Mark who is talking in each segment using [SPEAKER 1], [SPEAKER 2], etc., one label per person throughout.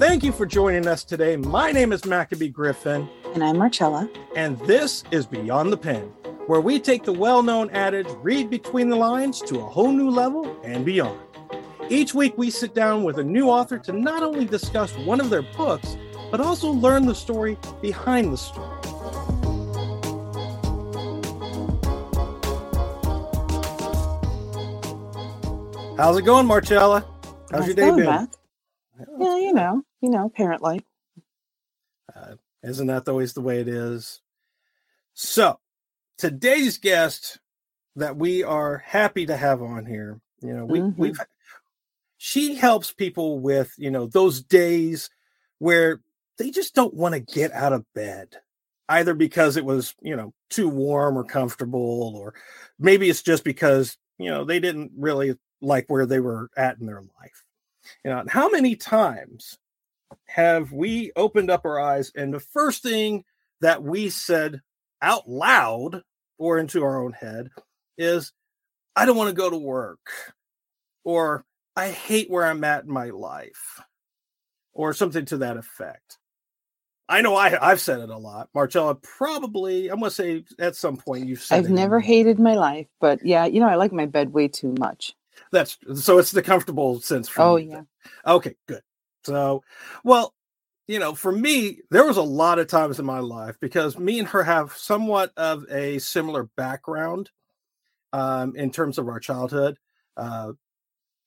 [SPEAKER 1] Thank you for joining us today. My name is Maccabee Griffin.
[SPEAKER 2] And I'm Marcella.
[SPEAKER 1] And this is Beyond the Pen, where we take the well known adage, read between the lines, to a whole new level and beyond. Each week, we sit down with a new author to not only discuss one of their books, but also learn the story behind the story. How's it going, Marcella? How's, How's your day been? Matt?
[SPEAKER 2] Yeah, you know, you know, parent.
[SPEAKER 1] Uh, isn't that always the way it is? So, today's guest that we are happy to have on here, you know, we mm-hmm. we've she helps people with, you know, those days where they just don't want to get out of bed either because it was, you know, too warm or comfortable or maybe it's just because, you know, they didn't really like where they were at in their life. You know, how many times have we opened up our eyes and the first thing that we said out loud or into our own head is, I don't want to go to work, or I hate where I'm at in my life, or something to that effect. I know I, I've said it a lot. Marcella, probably, I'm going to say at some point you've said
[SPEAKER 2] I've never hated my life, but yeah, you know, I like my bed way too much.
[SPEAKER 1] That's so it's the comfortable sense for
[SPEAKER 2] Oh yeah.
[SPEAKER 1] Okay, good. So, well, you know, for me, there was a lot of times in my life because me and her have somewhat of a similar background um, in terms of our childhood. Uh,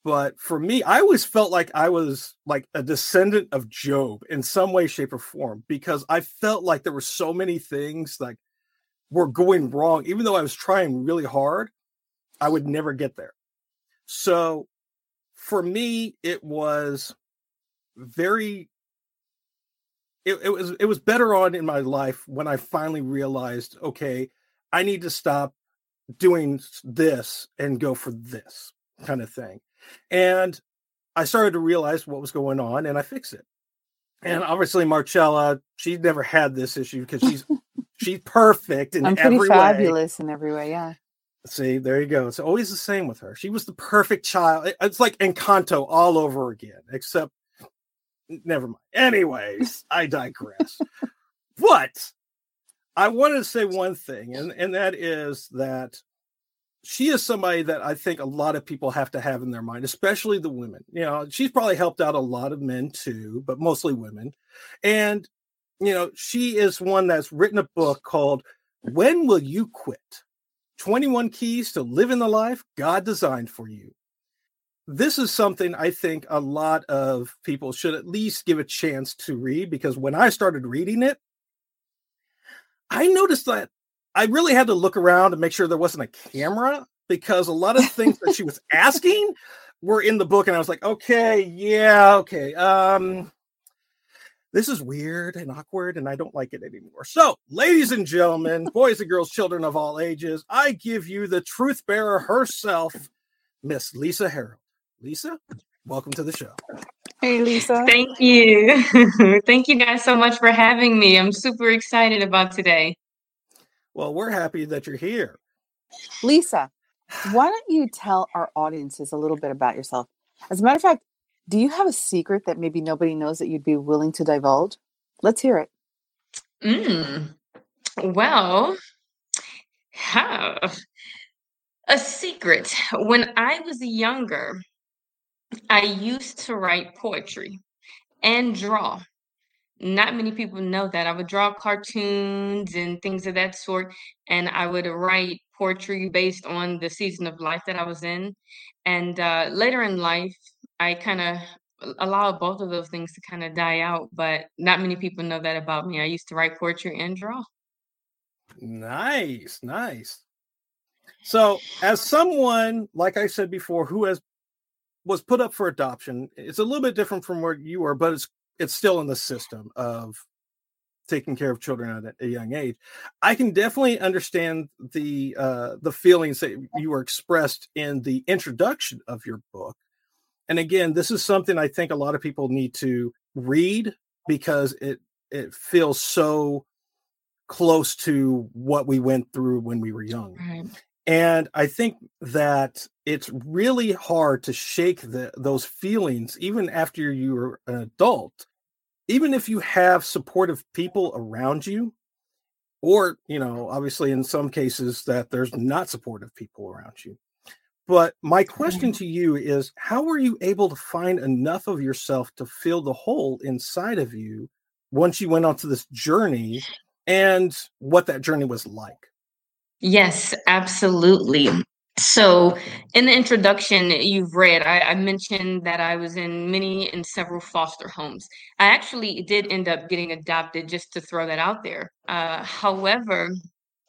[SPEAKER 1] but for me, I always felt like I was like a descendant of Job in some way, shape, or form because I felt like there were so many things like were going wrong. Even though I was trying really hard, I would never get there. So for me, it was very it, it was it was better on in my life when I finally realized, okay, I need to stop doing this and go for this kind of thing. And I started to realize what was going on and I fixed it. And obviously Marcella, she never had this issue because she's she's perfect in
[SPEAKER 2] I'm pretty
[SPEAKER 1] every
[SPEAKER 2] fabulous
[SPEAKER 1] way.
[SPEAKER 2] in every way, yeah.
[SPEAKER 1] See, there you go. It's always the same with her. She was the perfect child. It's like Encanto all over again, except never mind. Anyways, I digress. but I wanted to say one thing, and, and that is that she is somebody that I think a lot of people have to have in their mind, especially the women. You know, she's probably helped out a lot of men too, but mostly women. And, you know, she is one that's written a book called When Will You Quit? 21 keys to living the life God designed for you. This is something I think a lot of people should at least give a chance to read because when I started reading it, I noticed that I really had to look around to make sure there wasn't a camera because a lot of things that she was asking were in the book and I was like, okay, yeah, okay. Um this is weird and awkward and I don't like it anymore. So, ladies and gentlemen, boys and girls, children of all ages, I give you the truth bearer herself, Miss Lisa Harold. Lisa, welcome to the show.
[SPEAKER 2] Hey, Lisa.
[SPEAKER 3] Thank you. Thank you guys so much for having me. I'm super excited about today.
[SPEAKER 1] Well, we're happy that you're here.
[SPEAKER 2] Lisa, why don't you tell our audiences a little bit about yourself? As a matter of fact, do you have a secret that maybe nobody knows that you'd be willing to divulge? Let's hear it.
[SPEAKER 3] Mm. Well, have a secret. When I was younger, I used to write poetry and draw. Not many people know that. I would draw cartoons and things of that sort, and I would write poetry based on the season of life that I was in. And uh, later in life, I kind of allowed both of those things to kind of die out, but not many people know that about me. I used to write poetry and draw.
[SPEAKER 1] Nice, nice. So, as someone like I said before, who has was put up for adoption, it's a little bit different from where you are, but it's it's still in the system of taking care of children at a young age. I can definitely understand the uh, the feelings that you were expressed in the introduction of your book and again, this is something I think a lot of people need to read because it it feels so close to what we went through when we were young. Right. And I think that it's really hard to shake the, those feelings even after you're an adult even if you have supportive people around you, or, you know, obviously in some cases that there's not supportive people around you. But my question mm-hmm. to you is how were you able to find enough of yourself to fill the hole inside of you once you went onto this journey and what that journey was like?
[SPEAKER 3] Yes, absolutely. So, in the introduction you've read, I, I, mentioned that I was in many and several foster homes. I actually did end up getting adopted, just to throw that out there. Uh, however,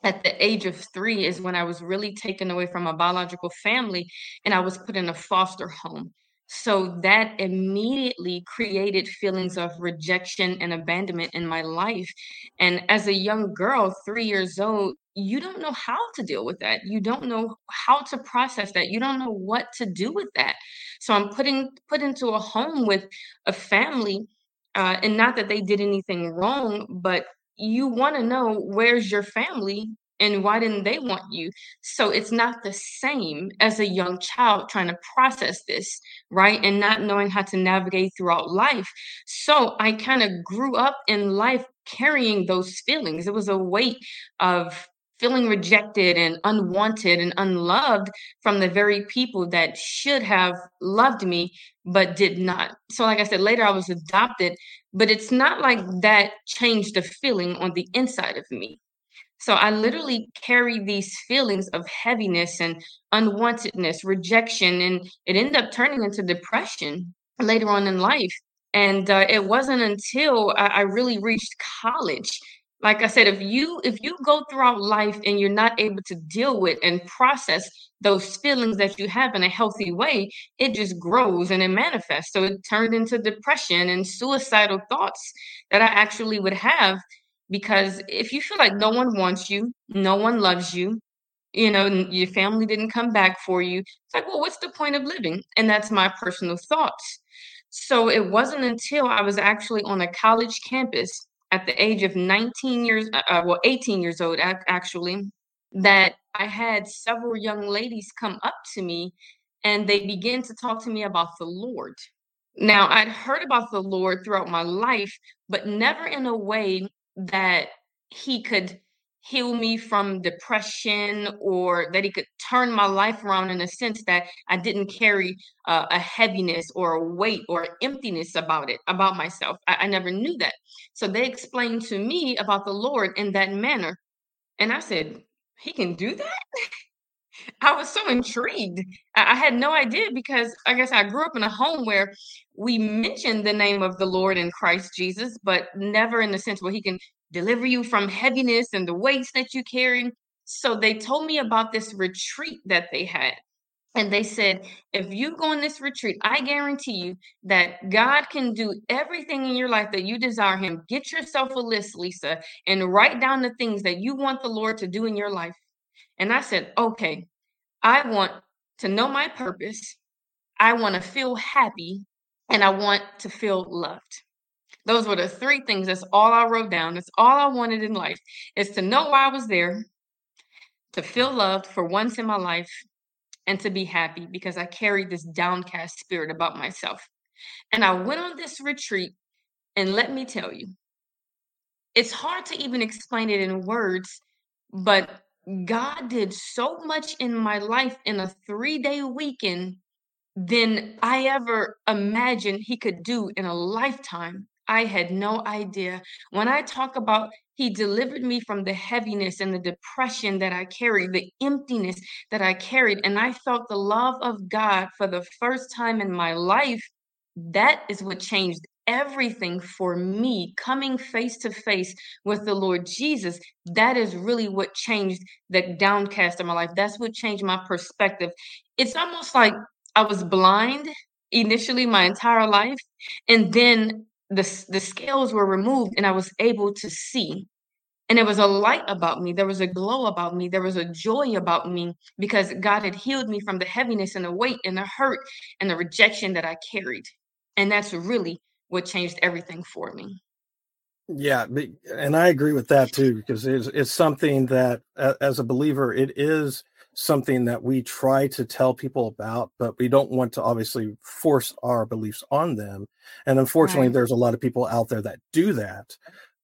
[SPEAKER 3] at the age of three is when I was really taken away from my biological family and I was put in a foster home. So that immediately created feelings of rejection and abandonment in my life. And as a young girl, three years old, you don't know how to deal with that. You don't know how to process that. You don't know what to do with that. So I'm putting put into a home with a family, uh, and not that they did anything wrong, but you want to know where's your family and why didn't they want you so it's not the same as a young child trying to process this right and not knowing how to navigate throughout life so i kind of grew up in life carrying those feelings it was a weight of feeling rejected and unwanted and unloved from the very people that should have loved me but did not. So, like I said, later I was adopted, but it's not like that changed the feeling on the inside of me. So I literally carry these feelings of heaviness and unwantedness, rejection, and it ended up turning into depression later on in life. And uh, it wasn't until I, I really reached college like i said if you if you go throughout life and you're not able to deal with and process those feelings that you have in a healthy way it just grows and it manifests. So it turned into depression and suicidal thoughts that i actually would have because if you feel like no one wants you no one loves you you know your family didn't come back for you it's like well what's the point of living? And that's my personal thoughts. So it wasn't until i was actually on a college campus at the age of 19 years, uh, uh well, 18 years old actually, that I had several young ladies come up to me and they began to talk to me about the Lord. Now, I'd heard about the Lord throughout my life, but never in a way that He could heal me from depression or that he could turn my life around in a sense that I didn't carry uh, a heaviness or a weight or emptiness about it, about myself. I, I never knew that. So they explained to me about the Lord in that manner. And I said, He can do that? I was so intrigued. I, I had no idea because I guess I grew up in a home where we mentioned the name of the Lord in Christ Jesus, but never in the sense where he can deliver you from heaviness and the weights that you carry. So they told me about this retreat that they had. And they said, if you go on this retreat, I guarantee you that God can do everything in your life that you desire Him. Get yourself a list, Lisa, and write down the things that you want the Lord to do in your life. And I said, okay, I want to know my purpose. I want to feel happy and I want to feel loved. Those were the three things. That's all I wrote down. That's all I wanted in life is to know why I was there, to feel loved for once in my life, and to be happy because I carried this downcast spirit about myself. And I went on this retreat, and let me tell you, it's hard to even explain it in words, but God did so much in my life in a three day weekend than I ever imagined He could do in a lifetime. I had no idea. When I talk about he delivered me from the heaviness and the depression that I carried, the emptiness that I carried, and I felt the love of God for the first time in my life. That is what changed everything for me coming face to face with the Lord Jesus. That is really what changed the downcast of my life. That's what changed my perspective. It's almost like I was blind initially my entire life. And then the, the scales were removed and I was able to see. And there was a light about me. There was a glow about me. There was a joy about me because God had healed me from the heaviness and the weight and the hurt and the rejection that I carried. And that's really what changed everything for me.
[SPEAKER 1] Yeah, and I agree with that too because it's it's something that as a believer it is something that we try to tell people about, but we don't want to obviously force our beliefs on them. And unfortunately,
[SPEAKER 2] Right.
[SPEAKER 1] there's a lot of people out there that do that.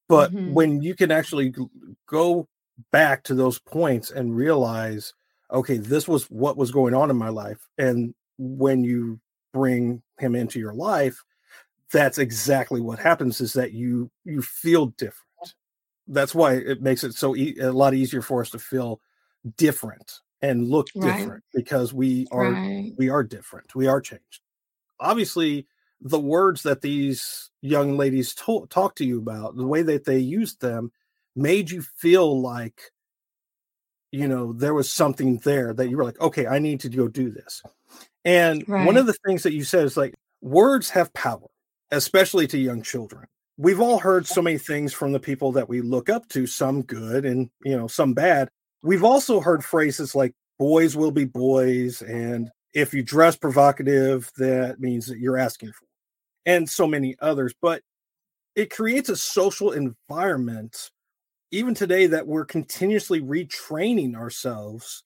[SPEAKER 1] But
[SPEAKER 3] Mhm.
[SPEAKER 1] when you can actually go back to those points and realize, okay, this was what was going on in my life. And when you bring him into your life, that's exactly what happens is that you you feel different. That's why it makes it so e- a lot easier for us to feel different and look
[SPEAKER 3] Right.
[SPEAKER 1] different because we are
[SPEAKER 3] Right.
[SPEAKER 1] we are different. We are changed. Obviously, the words that these young ladies to- talk to you about, the way that they used them, made you feel like, you know, there was something there that you were like, okay, I need to go do this. And one of the things that you said is like, words have power, especially to young children. We've all heard so many things from the people that we look up to, some good and, you know, some bad. We've also heard phrases like, boys will be boys, and if you dress provocative, that means that you're asking for, and so many others. But it creates a social environment, even today, that we're continuously retraining ourselves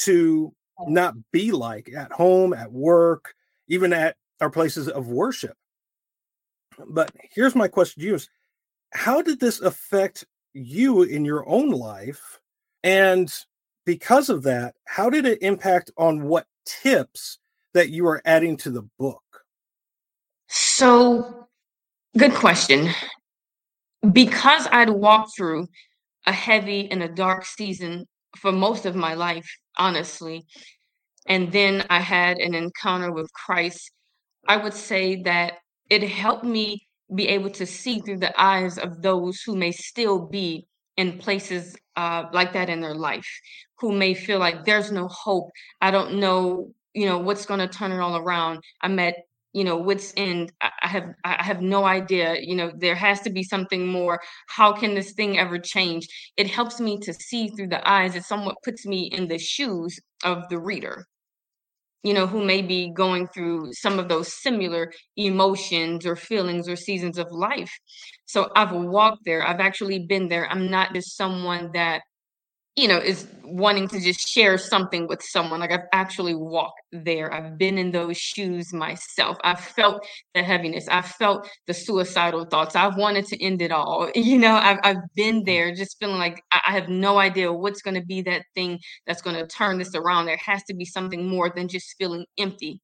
[SPEAKER 1] to not be like at home, at work, even at our places of worship. But here's my question to you is how did this affect you in your own life? And because of that, how did it impact on what tips that you are adding to the book?
[SPEAKER 3] So, good question. Because I'd walked through a heavy and a dark season for most of my life, honestly, and then I had an encounter with Christ, I would say that it helped me be able to see through the eyes of those who may still be in places uh, like that in their life, who may feel like there's no hope. I don't know, you know, what's going to turn it all around. I'm at, you know, what's end. I have, I have no idea. You know, there has to be something more. How can this thing ever change? It helps me to see through the eyes. It somewhat puts me in the shoes of the reader you know, who may be going through some of those similar emotions or feelings or seasons of life. So I've walked there. I've actually been there. I'm not just someone that, you know, is wanting to just share something with someone. Like I've actually walked there. I've been in those shoes myself. I've felt the heaviness. I've felt the suicidal thoughts. I've wanted to end it all. You know, I've, I've been mm-hmm. there just feeling like I I have no idea what's going to be that thing that's going to turn this around. There has to be something more than just feeling empty.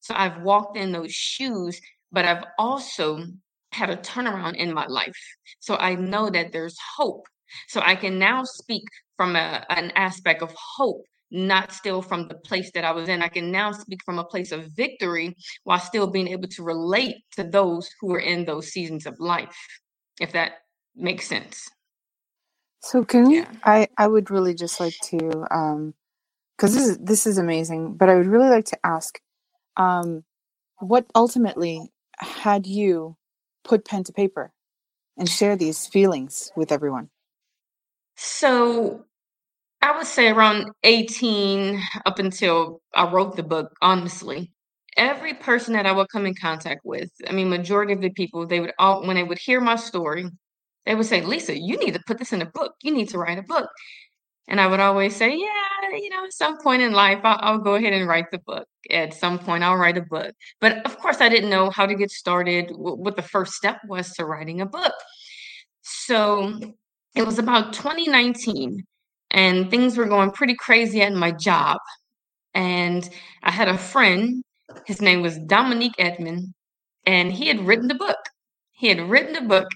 [SPEAKER 3] So I've walked in those shoes, but I've also had a turnaround in my life. So I know that there's hope. So I can now speak from a, an aspect of hope, not still from the place that I was in. I can now speak from a place of victory while still being able to relate to those who are in those seasons of life, if that makes sense.
[SPEAKER 2] So can we?
[SPEAKER 3] Yeah.
[SPEAKER 2] I I would really just like to, um, because this is this is amazing. But I would really like to ask, um, what ultimately had you put pen to paper and share these feelings with everyone?
[SPEAKER 3] So I would say around 18 up until I wrote the book, honestly. Every person that I would come in contact with, I mean, majority of the people, they would all, when they would hear my story, they would say, Lisa, you need to put this in a book. You need to write a book. And I would always say, yeah, you know, at some point in life, I'll, I'll go ahead and write the book. At some point, I'll write a book. But of course, I didn't know how to get started, wh- what the first step was to writing a book. So it was about 2019, and things were going pretty crazy at my job. And I had a friend, his name was Dominique Edmond, and he had written the book. He had written the book,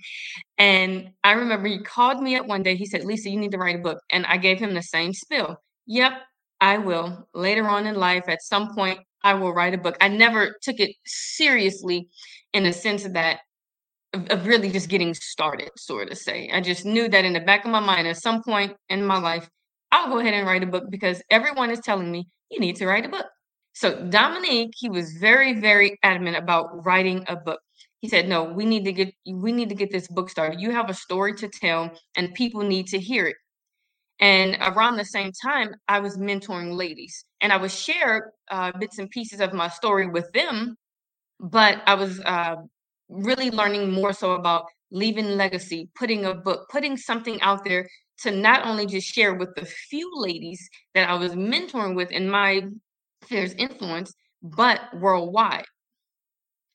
[SPEAKER 3] and I remember he called me up one day. He said, Lisa, you need to write a book. And I gave him the same spill. Yep, I will. Later on in life, at some point, I will write a book. I never took it seriously in the sense of that of, really just getting started, sort of say. I just knew that in the back of my mind, at some point in my life, I'll go ahead and write a book because everyone is telling me you need to write a book. So Dominique, he was very, very adamant about writing a book. He said, "No, we need to get we need to get this book started. You have a story to tell, and people need to hear it." And around the same time, I was mentoring ladies, and I would share uh, bits and pieces of my story with them. But I was uh, really learning more so about leaving legacy, putting a book, putting something out there to not only just share with the few ladies that I was mentoring with in my sphere's influence, but worldwide.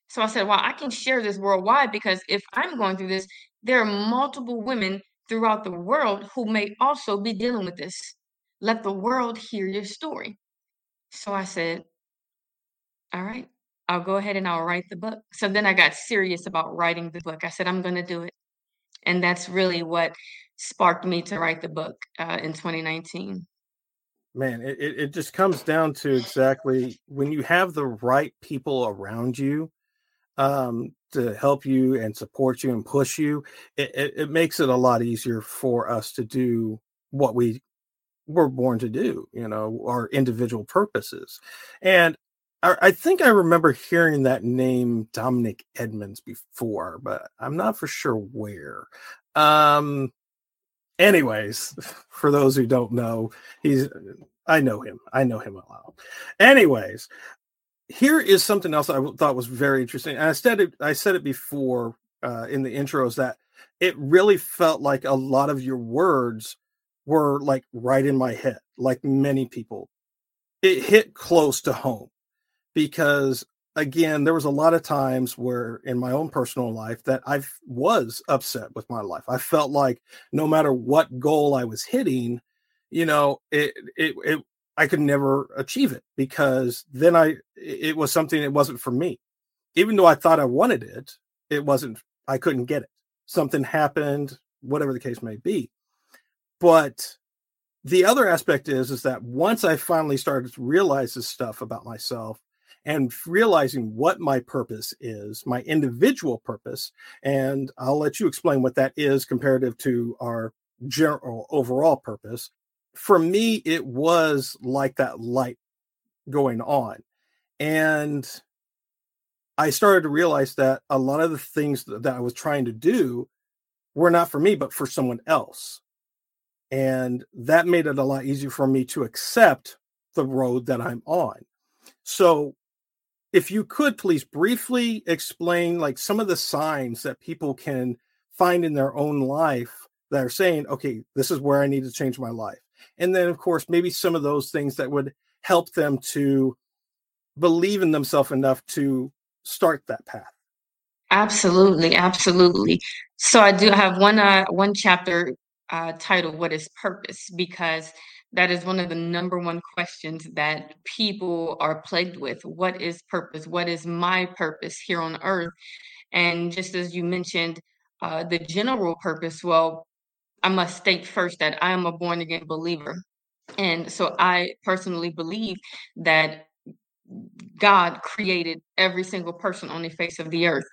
[SPEAKER 3] So I said, well, I can share this worldwide because if I'm going through this, there are multiple women throughout the world who may also be dealing with this. Let the world hear your story. So I said, all right, I'll go ahead and I'll write the book. So then I got serious about writing the book. I said, I'm going to do it. And that's really what sparked me to write the book uh, in 2019.
[SPEAKER 1] Man, it, it just comes down to exactly when you have the right people around you um, to help you and support you and push you, it, it, it makes it a lot easier for us to do what we were born to do, you know, our individual purposes. And I, think I remember hearing that name Dominic Edmonds before, but I'm not for sure where. Um, anyways, for those who don't know, he's I know him. I know him a lot. Anyways, here is something else I thought was very interesting. And I said it I said it before uh, in the intros that it really felt like a lot of your words were like right in my head, like many people. It hit close to home because again, there was a lot of times where in my own personal life that I was upset with my life. I felt like no matter what goal I was hitting, you know, it it, it I could never achieve it because then I it was something that wasn't for me. Even though I thought I wanted it, it wasn't I couldn't get it. Something happened, whatever the case may be. But the other aspect is is that once I finally started to realize this stuff about myself, and realizing what my purpose is, my individual purpose. And I'll let you explain what that is comparative to our general overall purpose. For me, it was like that light going on. And I started to realize that a lot of the things that I was trying to do were not for me, but for someone else. And that made it a lot easier for me to accept the road that I'm on. So if you could please briefly explain like some of the signs that people can find in their own life that are saying okay this is where i need to change my life. And then of course maybe some of those things that would help them to believe in themselves enough to start that path.
[SPEAKER 3] Absolutely absolutely. So i do have one uh one chapter uh titled what is purpose because that is one of the number one questions that people are plagued with. What is purpose? What is my purpose here on earth? And just as you mentioned, uh, the general purpose, well, I must state first that I am a born again believer. And so I personally believe that God created every single person on the face of the earth.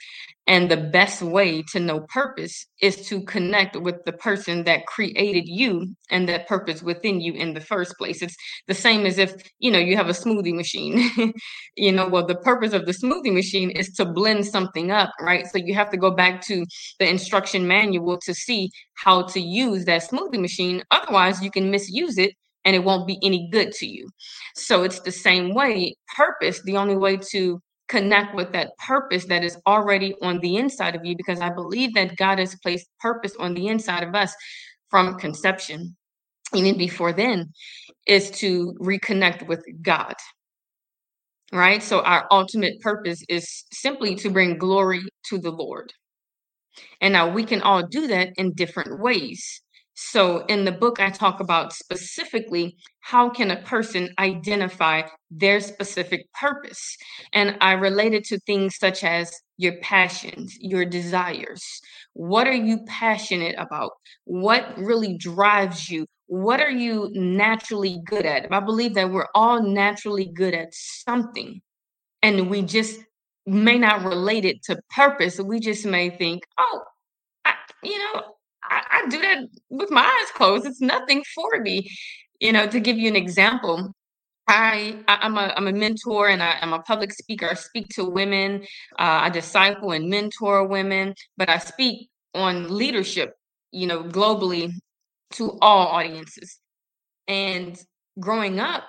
[SPEAKER 3] And the best way to know purpose is to connect with the person that created you and that purpose within you in the first place. It's the same as if, you know, you have a smoothie machine. you know, well, the purpose of the smoothie machine is to blend something up, right? So you have to go back to the instruction manual to see how to use that smoothie machine. Otherwise, you can misuse it and it won't be any good to you. So it's the same way. Purpose, the only way to connect with that purpose that is already on the inside of you, because I believe that God has placed purpose on the inside of us from conception, even before then, is to reconnect with God. Right? So our ultimate purpose is simply to bring glory to the Lord. And now we can all do that in different ways. So in the book, I talk about specifically how can a person identify their specific purpose. And I related to things such as your passions, your desires. What are you passionate about? What really drives you? What are you naturally good at? I believe that we're all naturally good at something. And we just may not relate it to purpose. We just may think, oh, you know, I, I do that with my eyes closed. It's nothing for me. You know, to give you an example, I, I am a I'm a mentor and I, am a public speaker. I speak to women. Uh, I disciple and mentor women, but I speak on leadership. You know, globally to all audiences. And growing up,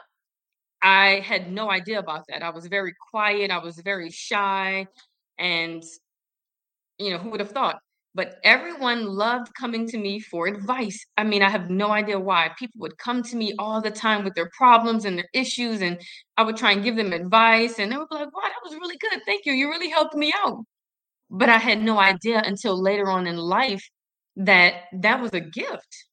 [SPEAKER 3] I had no idea about that. I was very quiet. I was very shy, and you know, who would have thought? But everyone loved coming to me for advice. I mean, I have no idea why. People would come to me all the time with their problems and their issues, and I would try and give them advice, and they would be like, Wow, that was really good. Thank you. You really helped me out. But I had no idea until later on in life that that was a gift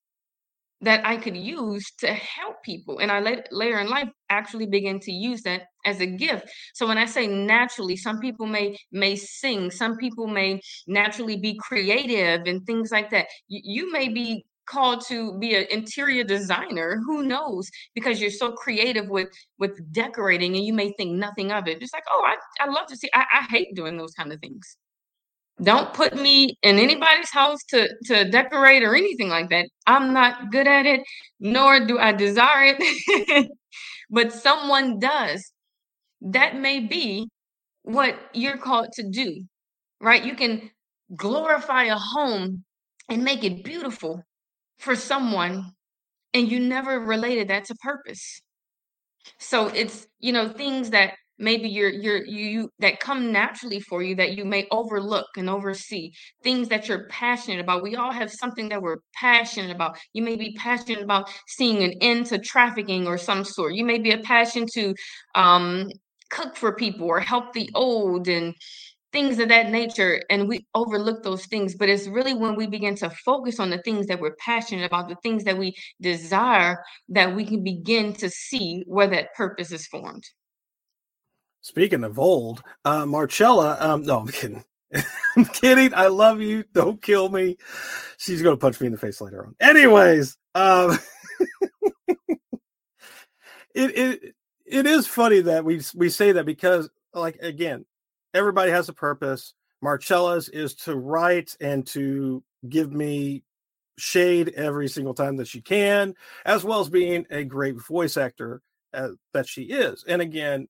[SPEAKER 3] that I could use to help people. And I later in life actually begin to use that as a gift. So when I say naturally, some people may may sing, some people may naturally be creative and things like that. You, you may be called to be an interior designer who knows because you're so creative with with decorating and you may think nothing of it just like oh i, I love to see I, I hate doing those kind of things don't put me in anybody's house to to decorate or anything like that. I'm not good at it, nor do I desire it. but someone does. That may be what you're called to do. Right? You can glorify a home and make it beautiful for someone and you never related that to purpose. So it's, you know, things that maybe you're you're you that come naturally for you that you may overlook and oversee things that you're passionate about. We all have something that we're passionate about. You may be passionate about seeing an end to trafficking or some sort. You may be a passion to um, cook for people or help the old and things of that nature and we overlook those things. But it's really when we begin to focus on the things that we're passionate about the things that we desire that we can begin to see where that purpose is formed
[SPEAKER 1] Speaking of old, uh, Marcella. Um, no, I'm kidding. I'm kidding. I love you. Don't kill me. She's gonna punch me in the face later on. Anyways, um, it it it is funny that we we say that because, like, again, everybody has a purpose. Marcella's is to write and to give me shade every single time that she can, as well as being a great voice actor uh, that she is. And again,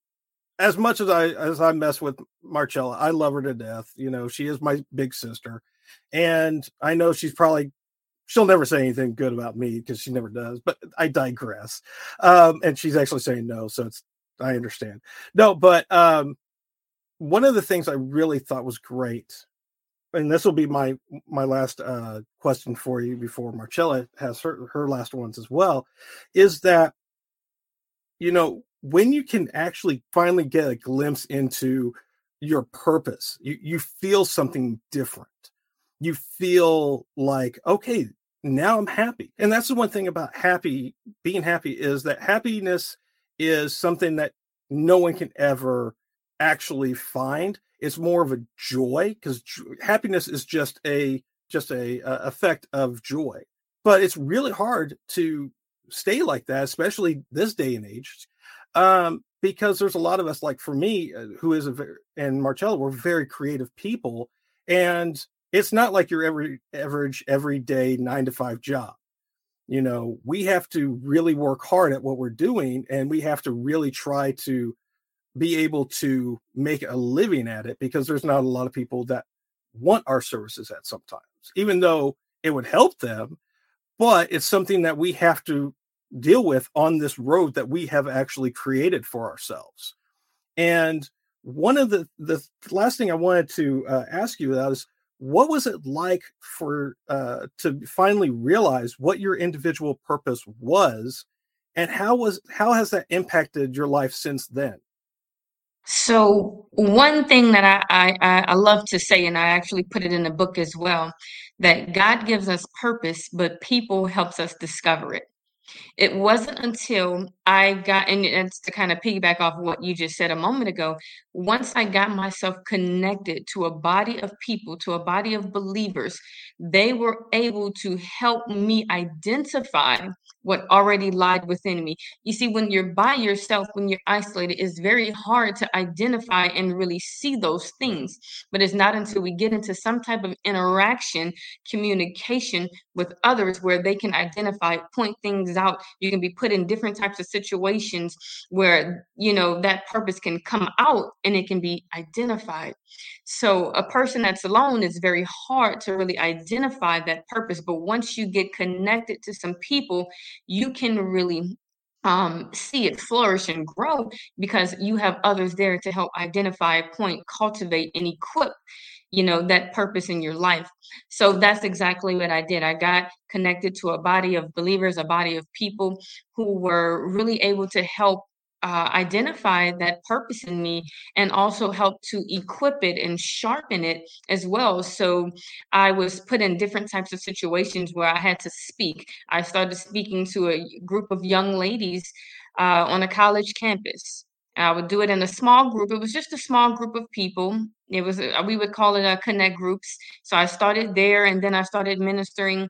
[SPEAKER 1] as much as I as I mess with Marcella, I love her to death. You know, she is my big sister, and I know she's probably she'll never say anything good about me because she never does. But I digress. Um, and she's actually saying no, so it's I understand. No, but um, one of the things I really thought was great, and this will be my my last uh, question for you before Marcella has her her last ones as well, is that you know when you can actually finally get a glimpse into your purpose, you, you feel something different. You feel like, okay, now I'm happy. And that's the one thing about happy, being happy is that happiness is something that no one can ever actually find. It's more of a joy because happiness is just a just a, a effect of joy. But it's really hard to stay like that, especially this day and age. Um, because there's a lot of us, like for me, uh, who is a and Marcella, we're very creative people. And it's not like your every average, everyday nine to five job. You know, we have to really work hard at what we're doing and we have to really try to be able to make a living at it because there's not a lot of people that want our services at sometimes, even though it would help them. But it's something that we have to deal with on this road that we have actually created for ourselves. And one of the the last thing I wanted to uh, ask you about is what was it like for uh, to finally realize what your individual purpose was, and how was how has that impacted your life since then?
[SPEAKER 3] So one thing that I, I I love to say, and I actually put it in the book as well, that God gives us purpose, but people helps us discover it. It wasn't until I got, and it's to kind of piggyback off what you just said a moment ago. Once I got myself connected to a body of people, to a body of believers, they were able to help me identify what already lied within me. You see, when you're by yourself, when you're isolated, it's very hard to identify and really see those things. But it's not until we get into some type of interaction, communication with others where they can identify, point things out. You can be put in different types of situations where, you know, that purpose can come out and it can be identified. So a person that's alone is very hard to really identify that purpose. But once you get connected to some people, you can really um, see it flourish and grow because you have others there to help identify, point, cultivate, and equip you know, that purpose in your life. So that's exactly what I did. I got connected to a body of believers, a body of people who were really able to help uh, identify that purpose in me and also help to equip it and sharpen it as well. So I was put in different types of situations where I had to speak. I started speaking to a group of young ladies uh, on a college campus. I would do it in a small group. It was just a small group of people. It was, a, we would call it a connect groups. So I started there and then I started ministering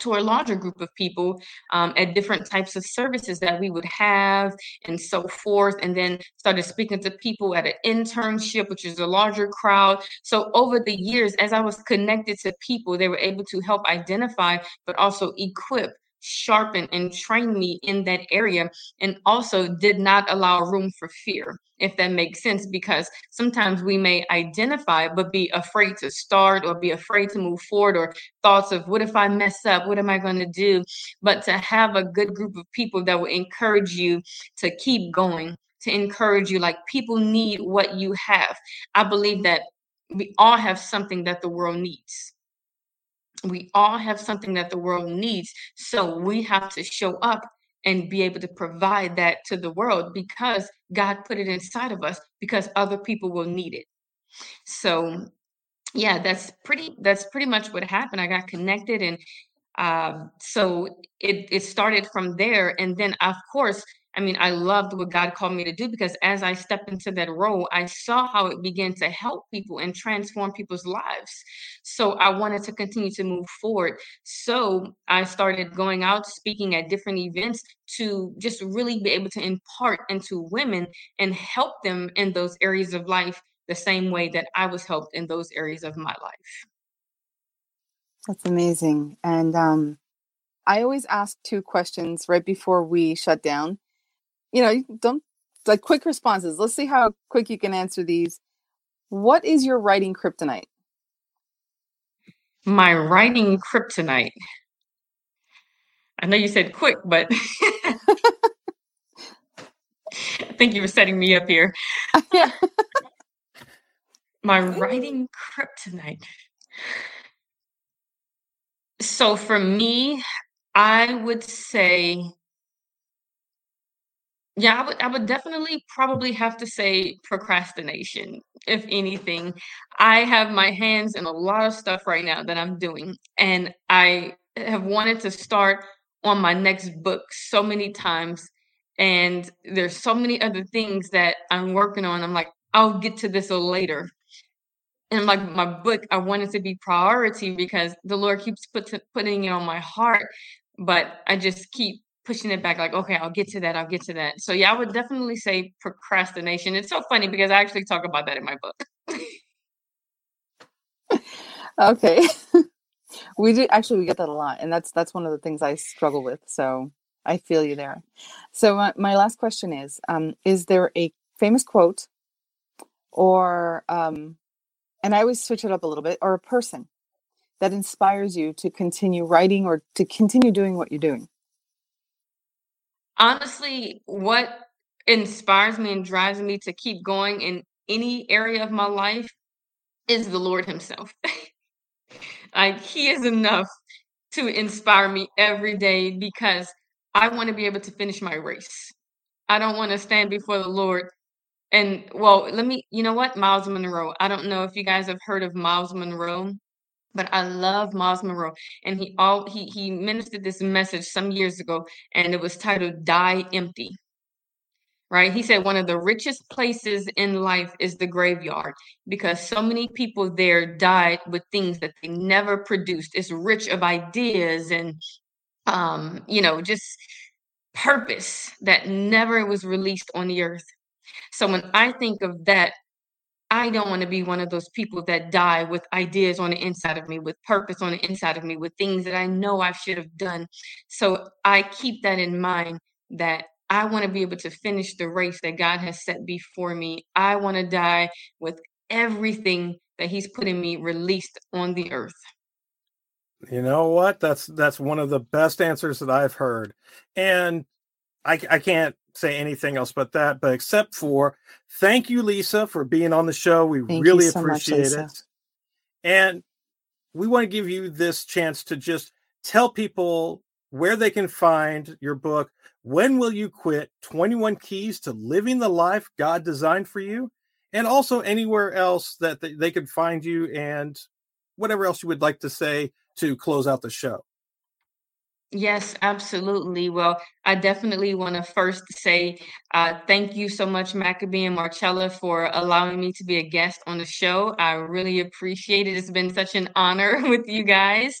[SPEAKER 3] to a larger group of people um, at different types of services that we would have and so forth and then started speaking to people at an internship which is a larger crowd. So over the years as i was connected to people they were able to help identify but also equip sharpen and train me in that area and also did not allow room for fear if that makes sense because sometimes we may identify but be afraid to start or be afraid to move forward or thoughts of what if i mess up? What am i going to do? But to have a good group of people that will encourage you to keep going to encourage you like people need what you have. I believe that we all have something that the world needs. We all have something that the world needs. So we have to show up and be able to provide that to the world because God put it inside of us because other people will need it. So yeah, that's pretty that's pretty much what happened. I got connected and um, so it it started from there and then of course I mean, I loved what God called me to do because as I stepped into that role, I saw how it began to help people and transform people's lives. So I wanted to continue to move forward. So I started going out speaking at different events to just really be able to impart into women and help them in those areas of life the same way that I was helped in those areas of my life.
[SPEAKER 2] That's amazing. And um, I always ask two questions right before we shut down you know, don't like quick responses. Let's see how quick you can answer these. What is your writing kryptonite?
[SPEAKER 3] My writing kryptonite. I know you said quick, but I think you were setting me up here. Yeah. My writing kryptonite. So for me, I would say yeah, I would I would definitely probably have to say procrastination, if anything. I have my hands in a lot of stuff right now that I'm doing, and I have wanted to start on my next book so many times. And there's so many other things that I'm working on. I'm like, I'll get to this later. And like my book, I want it to be priority because the Lord keeps put, putting it on my heart, but I just keep pushing it back like okay i'll get to that i'll get to that. So yeah i would definitely say procrastination. It's so funny because i actually talk about that in my book.
[SPEAKER 2] Okay. We do actually we get that a lot and that's that's one of the things i struggle with so i feel you there. So my, my last question is um, is there a famous quote or um, and i always switch it up a little bit or a person that inspires you to continue writing or to continue doing what you're doing
[SPEAKER 3] honestly, what inspires me and drives me to keep going in any area of my life is the Lord Himself. like, He is enough to inspire me every day because I want to be able to finish my race. I don't want to stand before the Lord. And well, let me, you know what? Myles Munroe. I don't know if you guys have heard of Myles Munroe but I love Myles Munroe, and he all he he ministered this message some years ago, and it was titled "Die Empty." Right? He said one of the richest places in life is the graveyard because so many people there died with things that they never produced. It's rich of ideas and um, you know, just purpose that never was released on the earth. So when I think of that, I don't want to be one of those people that die with ideas on the inside of me, with purpose on the inside of me, with things that I know I should have done. So I keep that in mind that I want to be able to finish the race that God has set before me. I want to die with everything that He's putting me released on the earth.
[SPEAKER 1] You know what? That's that's one of the best answers that I've heard. And I, I can't say anything else but that, but except for thank you, Lisa, for being on the show. We
[SPEAKER 2] thank
[SPEAKER 1] really
[SPEAKER 2] so
[SPEAKER 1] appreciate
[SPEAKER 2] much,
[SPEAKER 1] it. And we want to give you this chance to just tell people where they can find your book. When will you quit? 21 keys to living the life God designed for you. And also anywhere else that they could find you and whatever else you would like to say to close out the show.
[SPEAKER 3] Yes, absolutely. Well, I definitely want to first say uh, thank you so much, Maccabee and Marcella, for allowing me to be a guest on the show. I really appreciate it. It's been such an honor with you guys.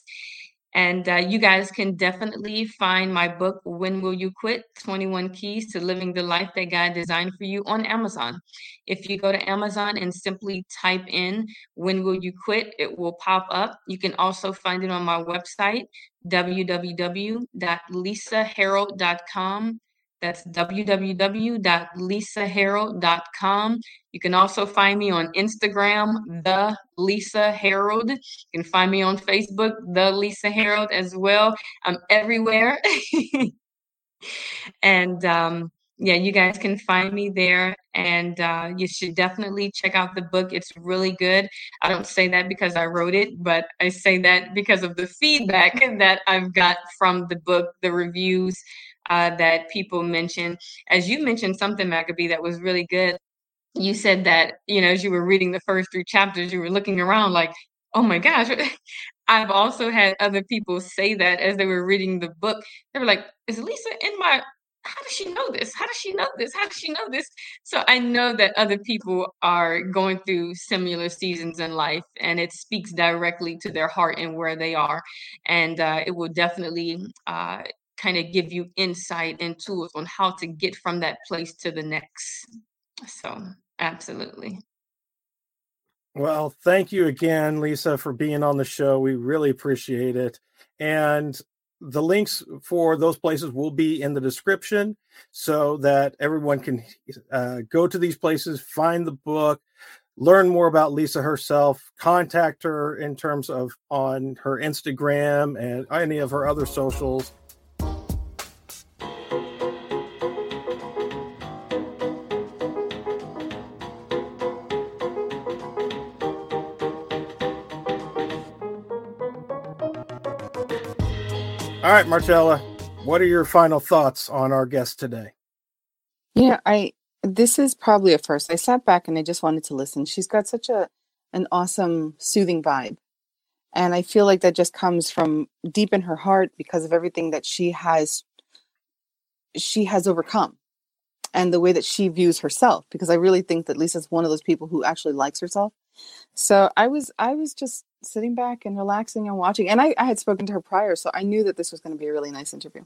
[SPEAKER 3] And uh, you guys can definitely find my book, When Will You Quit 21 Keys to Living the Life That God Designed for You, on Amazon. If you go to Amazon and simply type in When Will You Quit, it will pop up. You can also find it on my website, www.lisaharold.com that's www.lisaharold.com. You can also find me on Instagram, The Lisa Harold. You can find me on Facebook, The Lisa Harold as well. I'm everywhere. and um, yeah, you guys can find me there. And uh, you should definitely check out the book. It's really good. I don't say that because I wrote it, but I say that because of the feedback that I've got from the book, the reviews uh, that people mention. As you mentioned something, Maccabee, that was really good. You said that, you know, as you were reading the first three chapters, you were looking around like, oh my gosh. I've also had other people say that as they were reading the book. They were like, is Lisa in my how does she know this? How does she know this? How does she know this? So I know that other people are going through similar seasons in life, and it speaks directly to their heart and where they are. And uh, it will definitely uh, kind of give you insight and tools on how to get from that place to the next. So, absolutely.
[SPEAKER 1] Well, thank you again, Lisa, for being on the show. We really appreciate it. And the links for those places will be in the description so that everyone can uh, go to these places, find the book, learn more about Lisa herself, contact her in terms of on her Instagram and any of her other socials right, Marcella, what are your final thoughts on our guest today?
[SPEAKER 2] Yeah, I this is probably a first. I sat back and I just wanted to listen. She's got such a an awesome soothing vibe. And I feel like that just comes from deep in her heart because of everything that she has she has overcome and the way that she views herself because I really think that Lisa's one of those people who actually likes herself. So I was I was just sitting back and relaxing and watching. And I, I had spoken to her prior, so I knew that this was going to be a really nice interview.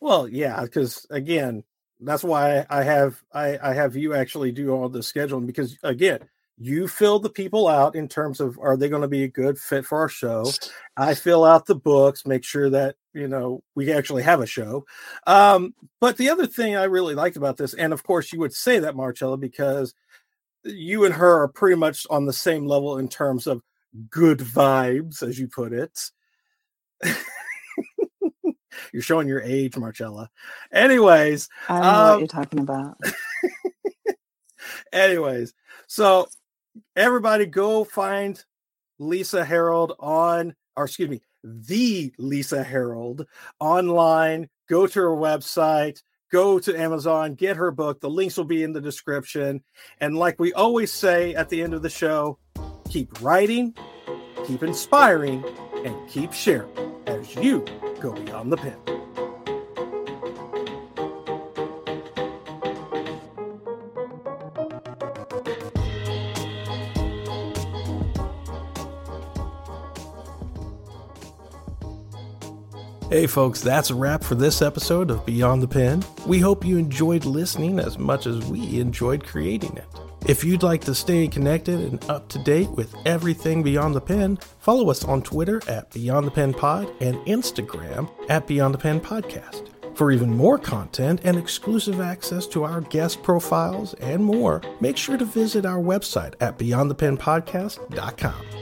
[SPEAKER 1] Well, yeah, because again, that's why I have I, I have you actually do all the scheduling because again, you fill the people out in terms of are they going to be a good fit for our show. I fill out the books, make sure that you know we actually have a show. Um, but the other thing I really liked about this, and of course you would say that Marcella, because you and her are pretty much on the same level in terms of good vibes, as you put it. you're showing your age, Marcella. Anyways,
[SPEAKER 2] I don't know um, what you're talking about.
[SPEAKER 1] anyways, so everybody go find Lisa Harold on, or excuse me, the Lisa Harold online. Go to her website, go to Amazon, get her book. The links will be in the description. And like we always say at the end of the show, keep writing, keep inspiring, and keep sharing as you go beyond the pen. Hey, folks, that's a wrap for this episode of Beyond the Pen. We hope you enjoyed listening as much as we enjoyed creating it. If you'd like to stay connected and up to date with everything Beyond the Pen, follow us on Twitter at Beyond the Pen Pod and Instagram at Beyond the Pen Podcast. For even more content and exclusive access to our guest profiles and more, make sure to visit our website at beyondthepenpodcast.com.